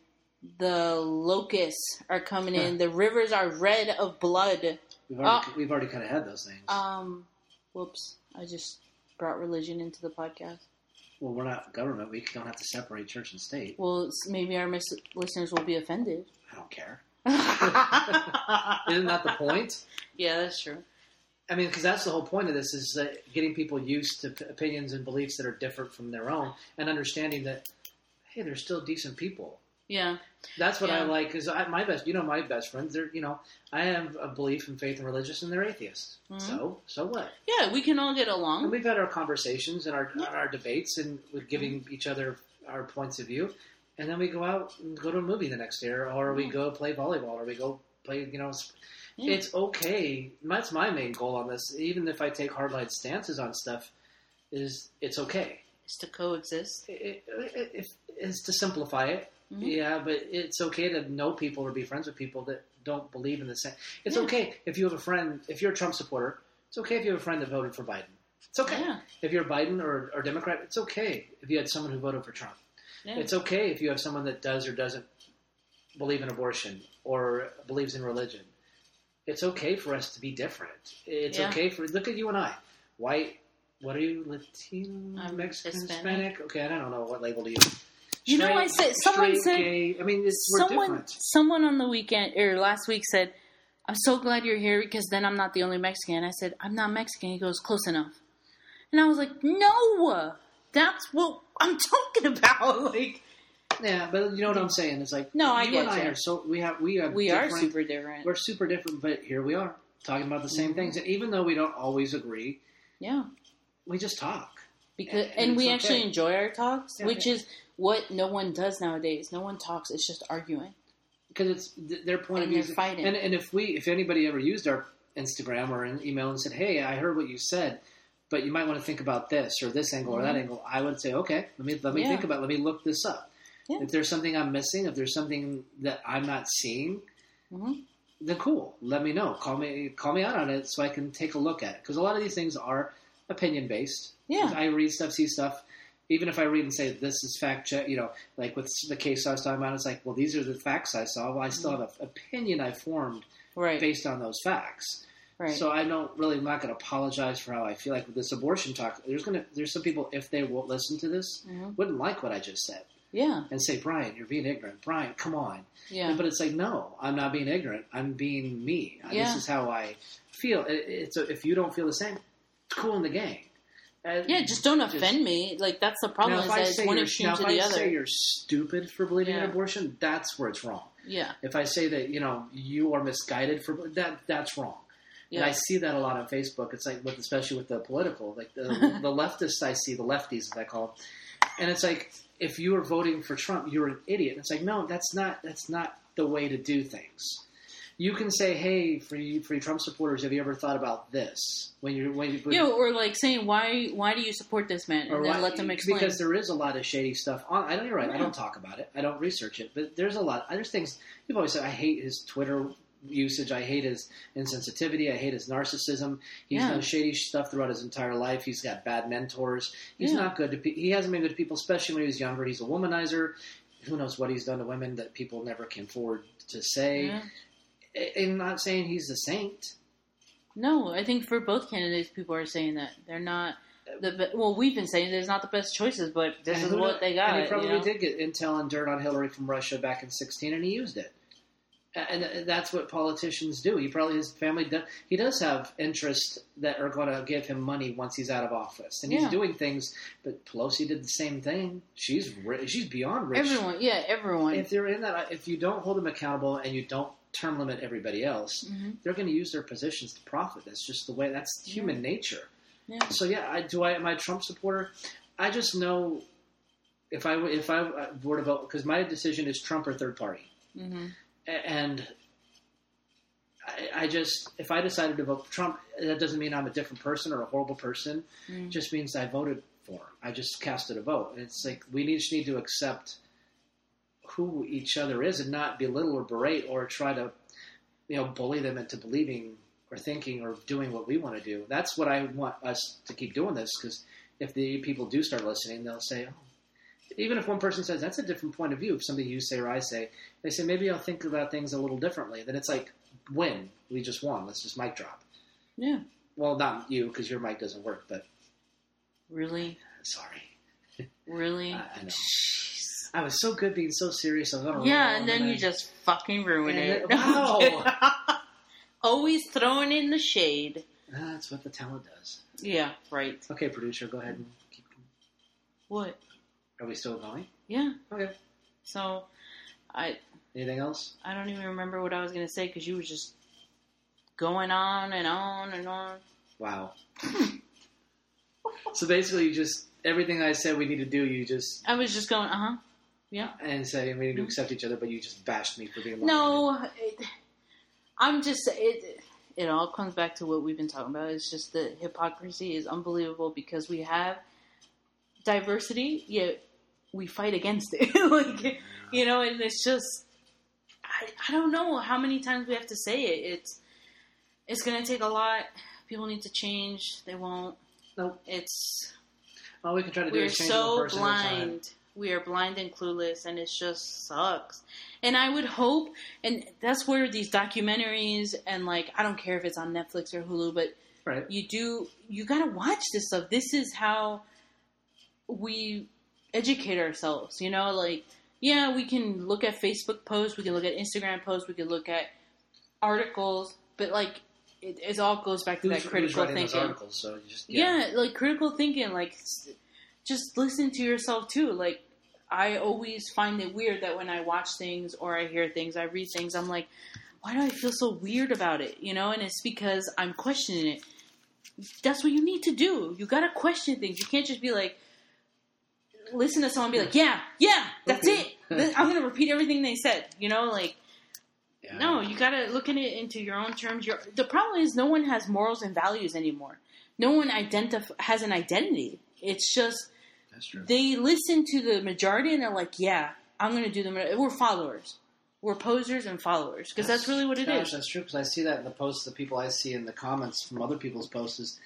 the locusts are coming in, the rivers are red of blood? We've already, Uh, we've already kind of had those things. Um, whoops, I just brought religion into the podcast. well, we're not government. We don't have to separate church and state. Well, maybe our mis- listeners will be offended. I don't care. *laughs* Isn't that the point? Yeah, that's true. I mean, because that's the whole point of this is uh, getting people used to p- opinions and beliefs that are different from their own, and understanding that hey, they're still decent people. Yeah, That's what I like. Because my best, you know, my best friends, they're you know, I have a belief in faith and religious, and they're atheists. Mhm. So, so what? yeah, we can all get And along. we've had our conversations and our our debates, and we're giving each other our points of view, and then we go out and go to a movie the next day, or, we go play volleyball, or we go play, you know. Yeah. It's okay. That's my main goal on this. Even if I take hardline stances on stuff, is it's okay. It's to coexist. It, it, it, it's to simplify it. Mhm. Yeah, but it's okay to know people or be friends with people that don't believe in the same. It's Yeah. okay if you have a friend. If you're a Trump supporter, it's okay if you have a friend that voted for Biden. It's okay Yeah, if you're Biden or, or Democrat. It's okay if you had someone who voted for Trump. yeah. It's okay if you have someone that does or doesn't believe in abortion or believes in religion. It's okay for us to be different. It's okay for look at you and I, white. What are you, Latino, I'm Mexican, Hispanic. Hispanic? Okay, I don't know what label do to use. You know, I said- someone said- gay. I mean, someone different. someone on the weekend or last week said, "I'm so glad you're here because then I'm not the only Mexican." I said, "I'm not Mexican." He goes, "Close enough," and I was like, "No, that's what I'm *laughs* talking about." *laughs* Like, Yeah, but you know what I'm saying? It's like No, I you get and I you. are so we have we have we are super different. we're super different, but here we are talking about the same Mm-hmm. things. And even though we don't always agree, yeah, we just talk. Because And and we it's actually enjoy our talks, Yeah, which yeah. is what no one does nowadays. No one talks; it's just arguing. because it's th- their point And of view. fighting. And, and if we, if anybody ever used our Instagram or an email and said, "Hey, I heard what you said, but you might want to think about this or this angle or that Mhm. angle," I would say, "Okay, let me let me Yeah. think about. it. Let me look this up. If there's something I'm missing, if there's something that I'm not seeing." Mhm. Then cool. Let me know. Call me. Call me out on it so I can take a look at it. Because a lot of these things are opinion based. Yeah, I read stuff, see stuff. Even if I read and say this is fact check, you know, like with the case I was talking about, it's like, well, these are the facts I saw. Well, I still have an opinion I formed right, based on those facts. right. So I don't really, I'm not going to apologize for how I feel like with this abortion talk. There's gonna, there's some people if they won't listen to this, Mhm. wouldn't like what I just said yeah, and say, Brian, you're being ignorant. Brian, come on. yeah, But it's like, no, I'm not being ignorant. I'm being me. Yeah. This is how I feel. It, it's a, if you don't feel the same, it's cool in the gang. Yeah. Just don't just- offend me. Like that's the problem. now, Is if I say one you're, extreme now, to if the I other. say you're stupid for believing in abortion, that's where it's wrong. yeah, If I say that you know you are misguided for that, that's wrong. Yeah. And. I see that a lot on Facebook. It's like with especially with the political, like the, *laughs* the leftists I see, the lefties as I call them, and it's like if you are voting for Trump, you're an idiot. It's like no, that's not that's not the way to do things. You can say, "Hey, for you, for you Trump supporters, have you ever thought about this?" When you're when you Yeah, or like saying why why do you support this man, and why- let them explain. Because there is a lot of shady stuff on. I don't. You're right. I don't talk about it. I don't research it. But there's a lot. There's things you've always say. I hate his Twitter usage. I hate his insensitivity. I hate his narcissism. He's Yeah. done shady stuff throughout his entire life. He's got bad mentors. He's Yeah. not good to. Pe- he hasn't been good to people, especially when he was younger. He's a womanizer. Who knows what he's done to women that people never can forward to say. Yeah. I'm not saying he's a saint. No, I think for both candidates, people are saying that they're not the be- well. We've been saying there's not the best choices, but this And is what they got. And he probably you know? did get intel and dirt on Hillary from Russia back in 16, and he used it. And and that's what politicians do. He probably his family does. He does have interests that are going to give him money once he's out of office, and he's Yeah. doing things. But Pelosi did the same thing. She's ri- she's beyond rich. Everyone, yeah, everyone. If they're in that, if you don't hold them accountable and you don't term limit everybody else, Mhm. they're going to use their positions to profit. That's just the way. That's human nature. Yeah. So yeah, I do. I am I a Trump supporter. I just know if I if I were to vote because my decision is Trump or third party, hmm and I, I just if I decided to vote for Trump, that doesn't mean I'm a different person or a horrible person. Mm. It just means I voted for him. I just casted a vote. And it's like we just need to accept who each other is and not belittle or berate or try to you know bully them into believing or thinking or doing what we want to do. That's what I want us to keep doing this because if the people do start listening, they'll say, oh, even if one person says that's a different point of view, if somebody you say or I say, they say maybe I'll think about things a little differently. Then it's like win. We just won. Let's just mic drop. Yeah, Well, not you because your mic doesn't work, but really, *laughs* sorry. really. I, I know. I was so good being so serious. I was on a yeah, roll, and then I- you just fucking ruin it. then- *laughs* wow. Always throwing in the shade. That's what the talent does. Yeah, right. Okay, producer, go ahead and keep. What? Are we still going? Yeah. Okay. So, I Anything else? I don't even remember what I was gonna say because you were just going on and on and on. Wow. *laughs* so basically, you just everything I said we need to do, you just I was just going, uh huh. And say we need to accept each other, but you just bashed me for being. long-winded. No, it, I'm just it. It all comes back to what we've been talking about. It's just the hypocrisy is unbelievable because we have diversity, yet we fight against it. *laughs* like you know, and it's just I, I don't know how many times we have to say it. It's it's gonna take a lot. People need to change. They won't. Nope. It's All we can try to do we're is change one so person at a time. We are blind and clueless, and it just sucks. And I would hope, and that's where these documentaries and like I don't care if it's on Netflix or Hulu, but Right. you do you gotta watch this stuff. This is how we educate ourselves. You know, like yeah, we can look at Facebook posts, we can look at Instagram posts, we can look at articles, but like it, it all goes back to Who's, that critical thinking articles? So just yeah. like critical thinking like just listen to yourself too like i always find it weird that when i watch things or i hear things i read things i'm like why do i feel so weird about it you know and it's because i'm questioning it that's what you need to do you gotta question things you can't just be like listen to someone and be like yeah yeah that's it i'm gonna repeat everything they said you know like Yeah. no, you gotta look at it into your own terms. Your, the problem is no one has morals and values anymore. No one identif- has an identity. It's just That's true. they listen to the majority and they're like, "Yeah, I'm gonna do them." We're followers. We're posers and followers because that's, really what it is. Gosh, That's true because I see that in the posts. The people I see in the comments from other people's posts is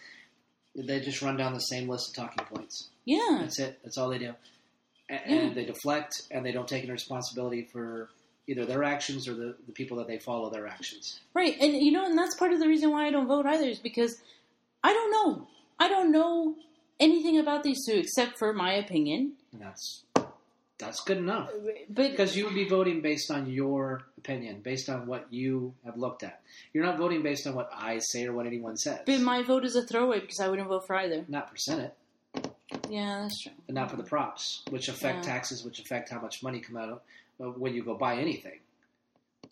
they just run down the same list of talking points. Yeah, That's it. That's all they do, A- Yeah. and they deflect and they don't take any responsibility for either their actions or the, the people that they follow their actions. right. And you know, and that's part of the reason why I don't vote either is because I don't know. I don't know anything about these two except for my opinion. And that's that's good enough But because you would be voting based on your opinion, based on what you have looked at. You're not voting based on what I say or what anyone says. but my vote is a throwaway because I wouldn't vote for either. not for Senate, Yeah, that's true. and not for the props, which affect Yeah. taxes, which affect how much money come out of uh, when you go buy anything.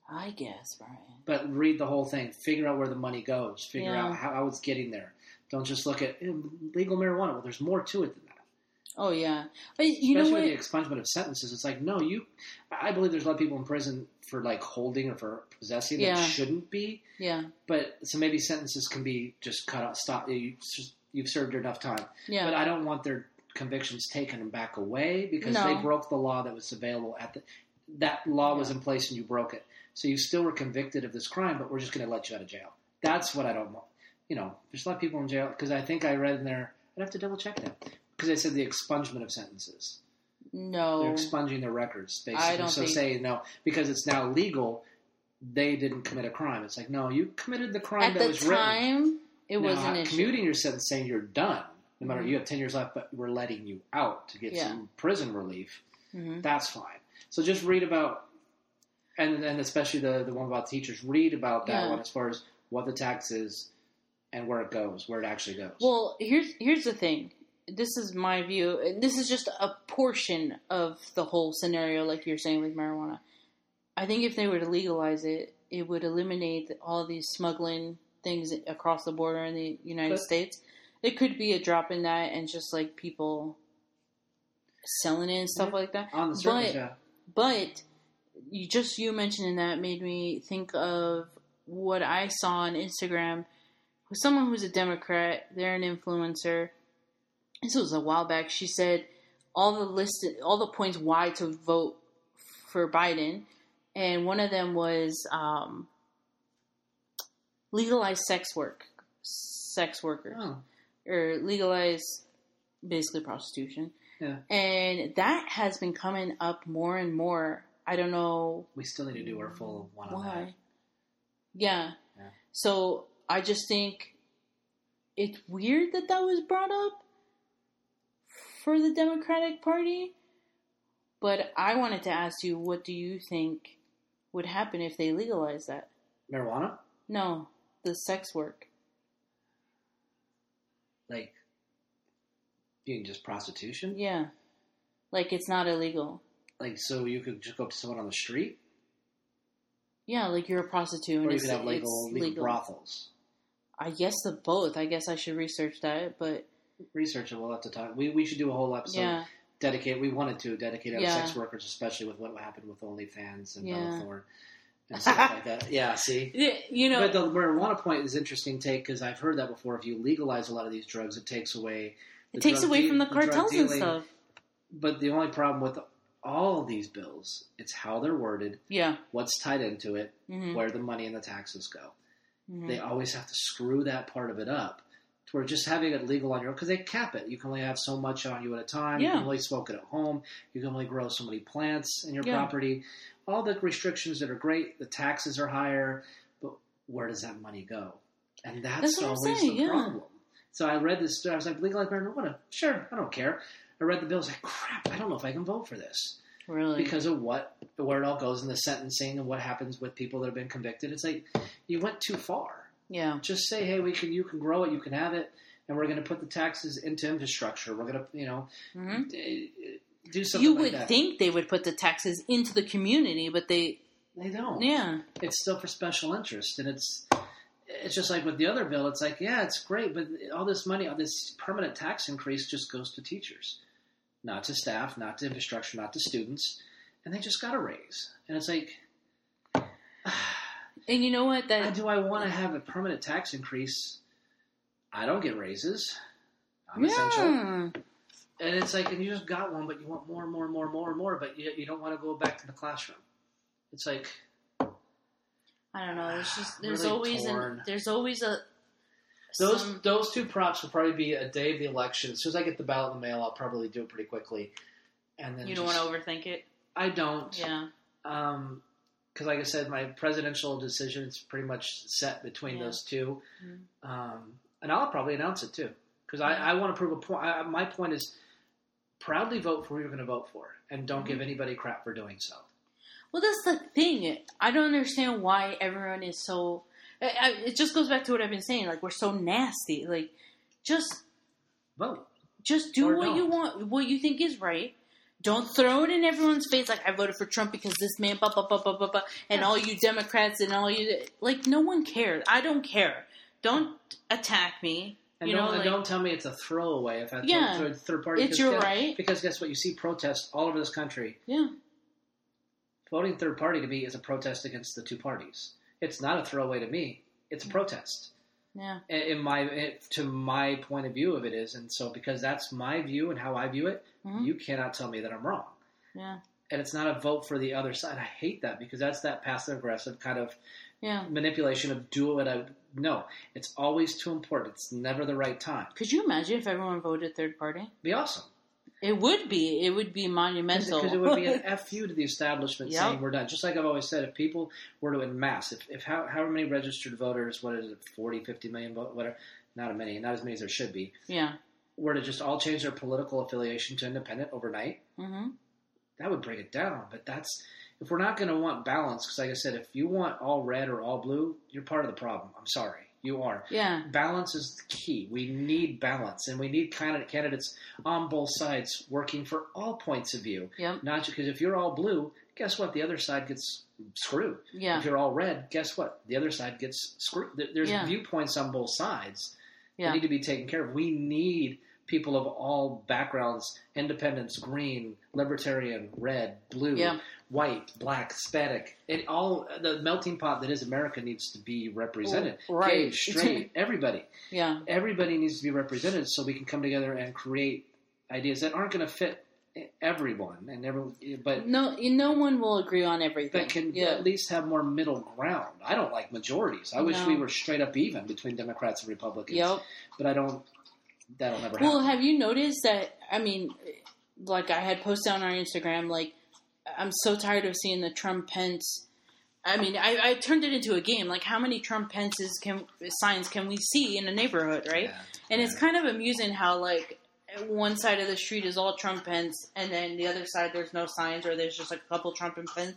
I guess, Brian. But read the whole thing. Figure out where the money goes. Figure Yeah. out how, how it's getting there. Don't just look at eh, legal marijuana. Well, there's more to it than that. Oh yeah, but you know Especially what? with the expungement of sentences. It's like, no, you. I believe there's a lot of people in prison for like holding or for possessing Yeah. that shouldn't be. Yeah, But so maybe sentences can be just cut off. Stop. You, you've served enough time. yeah. But I don't want their convictions taken and back away because No. they broke the law that was available at the. That law was in place and you broke it. So you still were convicted of this crime, but we're just going to let you out of jail. That's what I don't know. You know, there's a lot of people in jail because I think I read in there. I'd have to double check that because they said the expungement of sentences. No. They're expunging their records, basically. I don't so think- say no because it's now legal. They didn't commit a crime. It's like no, you committed the crime At that the was written. time, it Now, was an issue. commuting your sentence, saying you're done. No matter Mhm. you have ten years left, but we're letting you out to get Yeah. some prison relief. Mhm. That's fine. So just read about, and then especially the the one about teachers. Read about that Yeah. one as far as what the tax is and where it goes, where it actually goes. Well, here's here's the thing. This is my view. This is just a portion of the whole scenario, like you're saying with marijuana. I think if they were to legalize it, it would eliminate all these smuggling things across the border in the United Could. States. It could be a drop in that, and just like people selling it and stuff Yeah. like that. on the surface, but- yeah. But you just you mentioning that made me think of what I saw on Instagram with someone who's a Democrat. They're an influencer. This was a while back. She said all the listed all the points why to vote for Biden, and one of them was um, legalize sex work, sex workers Oh, or legalize basically prostitution. Yeah. And that has been coming up more and more. I don't know we still need to do our full one on why. that. Yeah. Yeah. So I just think it's weird that that was brought up for the Democratic Party. But I wanted to ask you, what do you think would happen if they legalize that? Marijuana, No, the sex work. like being just prostitution, Yeah. Like it's not illegal. like so you could just go up to someone on the street, Yeah, like you're a prostitute and or you it's, could have legal legal, legal. brothels. I guess the both. I guess I should research that, but Research it. We'll have to talk. We we should do a whole episode. yeah, dedicate. We wanted to dedicate our Yeah. sex workers, especially with what happened with OnlyFans and Yeah. Bella Thorne and stuff like that. *laughs* Yeah, see. You know, but the marijuana point is interesting take because I've heard that before. If you legalize a lot of these drugs, it takes away. it takes away de- from the drug cartels and stuff. But the only problem with all of these bills, it's how they're worded, Yeah, what's tied into it, hmm where the money and the taxes go. Hmm They always have to screw that part of it up. To where just having it legal on your own, because they cap it. You can only have so much on you at a time. You Yeah. can only smoke it at home. You can only grow so many plants in your Yeah. property. All the restrictions that are great. The taxes are higher, but where does that money go? And that's, That's always saying, the yeah. problem. So I read this. I was like, legalize marijuana? Sure, I don't care. I read the bill. I was like, crap, I don't know if I can vote for this really. because of what where it all goes in the sentencing and what happens with people that have been convicted. It's like you went too far yeah, just say, hey, we can, you can grow it, you can have it, and we're going to put the taxes into infrastructure. We're going to, you know, hmm d- do something. you like would that. think they would put the taxes into the community, but they, they don't. yeah, It's still for special interest, and it's it's just like with the other bill. It's like, yeah, it's great, but all this money, all this permanent tax increase, just goes to teachers, not to staff, not to infrastructure, not to students, and they just got a raise. And it's like. and you know what? That ah, do I want to have a permanent tax increase? I don't get raises. I'm essential. yeah, And it's like, and you just got one, but you want more and more and more and more and more, but you, you don't want to go back to the classroom. It's like, I don't know. There's just there's Really always an, there's always a those some, those two props will probably be a day of the election. As soon as I get the ballot in the mail, I'll probably do it pretty quickly. And then you don't just- want to overthink it. I don't. Yeah, Um, because like I said, my presidential decision is pretty much set between Yeah. those two. Mhm. Um, and I'll probably announce it too, because I, Yeah. I want to prove a point. I, my point is, proudly vote for who you're going to vote for, and don't Mhm. give anybody crap for doing so. Well, that's the thing. I don't understand why everyone is so. I, I, it just goes back to what I've been saying. Like we're so nasty. Like just Vote. just do Or what you don't. want, what you think is right. Don't throw it in everyone's face. Like I voted for Trump because this man, blah blah blah blah blah, blah and Yeah. all you Democrats and all you like. No one cares. I don't care. Don't attack me. And, you don't, know, and like don't tell me it's a throwaway if I vote Yeah. for a third party. it's your guess, right. Because guess what? You see protests all over this country. Yeah, Voting third party to me is a protest against the two parties. It's not a throwaway to me. It's a protest. yeah, in my it, to my point of view of it is and so because that's my view and how i view it Mhm. you cannot tell me that i'm wrong yeah. and it's not a vote for the other side. I hate that because that's that passive aggressive kind of Yeah. manipulation of do what I no. It's always too important. It's never the right time. Could you imagine if everyone voted third party? Be awesome It would be. It would be monumental. because it would be an *laughs* fu to the establishment Yep. saying we're done. Just like I've always said, if people were to en masse, if, if how however many registered voters, what is it, 40, 50 million vote, whatever, not a many, not as many as there should be, yeah. were to just all change their political affiliation to independent overnight, hmm that would bring it down. But that's if we're not going to want balance, because like I said, if you want all red or all blue, you're part of the problem. I'm sorry, you are. Yeah. Balance is the key. We need balance, and we need kind of candidates on both sides working for all points of view. Yep. Not because if you're all blue, guess what? The other side gets screwed. Yeah. If you're all red, guess what? The other side gets screwed. There's Yeah. viewpoints on both sides Yeah. that need to be taken care of. We need people of all backgrounds: independents, green, libertarian, red, blue, Yeah. white, black, Hispanic, and all the melting pot that is America needs to be represented. Right. Gay, straight, *laughs* everybody Yeah. everybody needs to be represented so we can come together and create ideas that aren't going to fit everyone and every, but No, no one will agree on everything. that can yeah. at least have more middle ground. I don't like majorities. I wish we were straight up even between Democrats and Republicans. Yep. But I don't. That'll never happen. Well, have you noticed that? I mean, like I had posted on our Instagram, like I'm so tired of seeing the Trump Pence. I mean, I, I turned it into a game. Like, how many Trump Pence's can signs can we see in a neighborhood, right? Yeah. And it's kind of amusing how like one side of the street is all Trump Pence, and then the other side there's no signs, or there's just a couple Trump and Pence.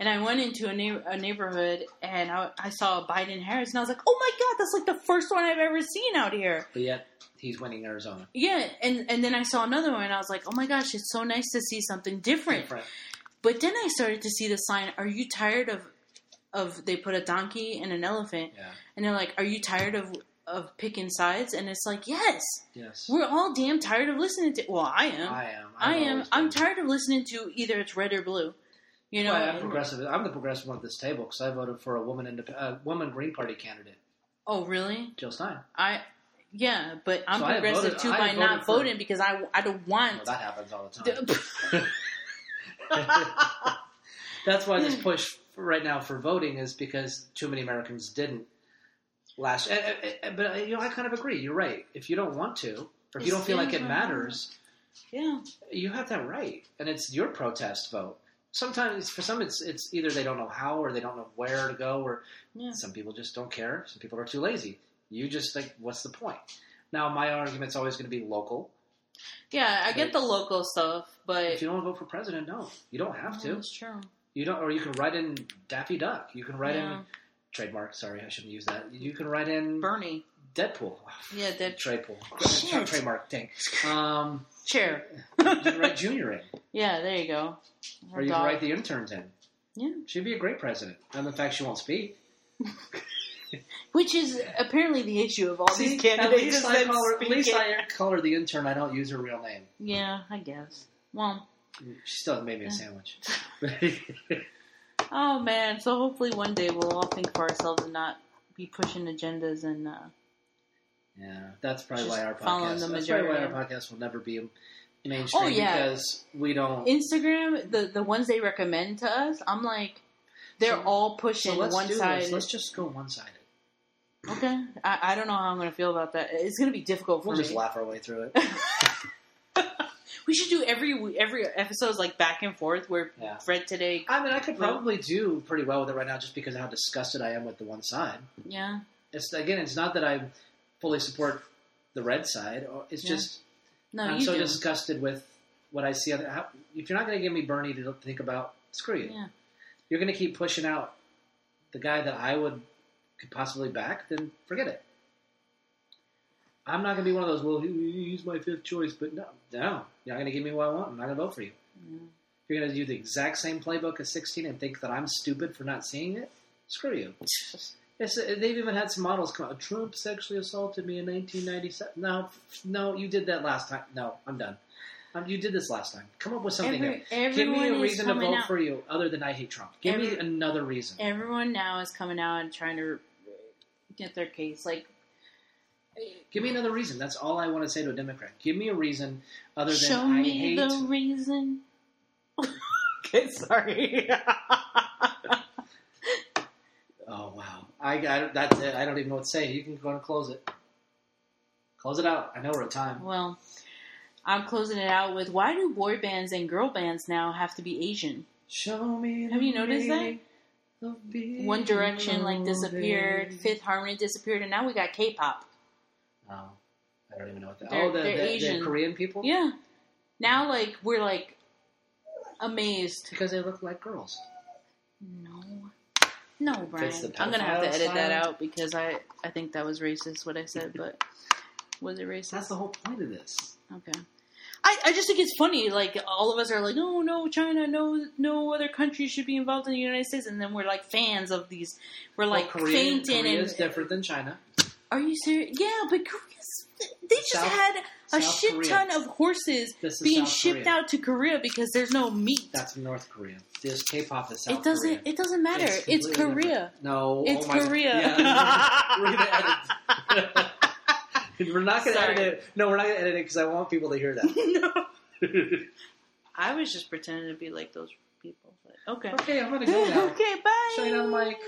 And I went into a, neigh- a neighborhood and I, I saw Biden Harris, and I was like, "Oh my god, that's like the first one I've ever seen out here." But yet he's winning Arizona. Yeah, and and then I saw another one, and I was like, "Oh my gosh, it's so nice to see something different." Different. But then I started to see the sign, "Are you tired of of they put a donkey and an elephant?" Yeah. And they're like, "Are you tired of of picking sides?" And it's like, "Yes, Yes. we're all damn tired of listening to." Well, I am. I am. I I've am. I'm tired of listening to either it's red or blue. You know, Well, I'm progressive. I'm the progressive one at this table because I voted for a woman, indep- uh, woman Green Party candidate, oh really? Jill Stein. I yeah, but I'm So progressive voted- too by not for- voting because I I don't want. Well, that happens all the time. *laughs* That's why this push right now for voting is because too many Americans didn't last. But you know, I kind of agree. You're right. If you don't want to, or if you don't feel like it matters, yeah, you have that right, and it's your protest vote. Sometimes, for some, it's it's either they don't know how or they don't know where to go, or yeah. some people just don't care. Some people are too lazy. You just think, what's the point? Now, my argument's always going to be local. Yeah, I get the local stuff, but If you don't want to vote for president, no, you don't have to. That's true. You don't, or you can write in Daffy Duck. You can write Yeah. in trademark. Sorry, I shouldn't use that. You can write in Bernie. Deadpool. Yeah, Deadpool. Tradepool. Trademark. Dang. *laughs* Um, chair. you can write Junior in, Yeah, there you go. or you can Dog. write the interns in. Yeah. She'd be a great president. And the fact she won't speak. *laughs* Which is apparently the issue of all these at candidates. least, I call, her, at least. I call her the intern. I don't use her real name. Yeah, I guess. Well, She still made me a sandwich. *laughs* *laughs* oh man. So hopefully one day we'll all think for ourselves and not be pushing agendas and uh, yeah, that's probably Just why our podcast. the That's probably why our podcast will never be mainstream Oh, yeah. because we don't. Instagram. The the ones they recommend to us, I'm like, they're So- all pushing so one side. Let's just go one sided. Okay, I, I don't know how I'm going to feel about that. It's going to be difficult for We'll me. just laugh our way through it. *laughs* We should do every every episode's like back and forth where Yeah. Fred today. I mean, I could probably do pretty well with it right now, just because of how disgusted I am with the one side. Yeah, It's again, it's not that I fully support the red side. or It's Yeah. just no, I'm so do. disgusted with what I see. Other, how, if you're not going to give me Bernie to think about, screw you. Yeah. You're going to keep pushing out the guy that I would could possibly back, then forget it. I'm not going to be one of those. Well, he's my fifth choice, but no, no, you're not going to give me what I want. I'm not going to vote for you. Yeah. If you're going to do the exact same playbook as 16 and think that I'm stupid for not seeing it, screw you. *laughs* It's, they've even had some models come out. Trump sexually assaulted me in 1997. No, no, you did that last time. No, I'm done. Um, you did this last time. Come up with something. Every. Give me a reason to vote out. for you other than I hate Trump. Give me another reason. Everyone now is coming out and trying to get their case. Like, Give me another reason. That's all I want to say to a Democrat. Give me a reason other than I hate show I me hate. the reason. *laughs* okay, sorry. *laughs* Oh wow! I, I that's it. I don't even know what to say. You can go and close it. Close it out. I know we're at time. well, I'm closing it out with why do boy bands and girl bands now have to be Asian? Show me. Have you noticed that? way of being One Direction like disappeared. Fifth Harmony disappeared, and now we got K-pop. Oh, I don't even know what that. They're- oh, the, they're the, the Asian. Korean people. Yeah. Now, like we're like amazed. because they look like girls. No, no, Brian. Fits the I'm gonna have to pedophile edit that out because I I think that was racist what I said, but was it racist? That's the whole point of this. Okay. I, I just think it's funny. Like all of us are like, no, no, China, no, no other country should be involved in the United States, and then we're like fans of these. We're like well, Korea, fainting Korea and. is different than China. Are you serious? Yeah, but Korea's, they just South- had a South shit Korea. ton of horses being South shipped Korea. out to Korea because there's no meat. That's North Korea. This K-pop is South it doesn't. Korea. It doesn't matter. It's, completely Korea. different. No, oh It's oh my God. Korea. Yeah, we're gonna edit. *laughs* we're not gonna Sorry. edit it. No, we're not gonna edit it because I want people to hear that. *laughs* no. *laughs* I was just pretending to be like those people. But okay. okay, I'm gonna go now. okay. Bye. Shut down the mic.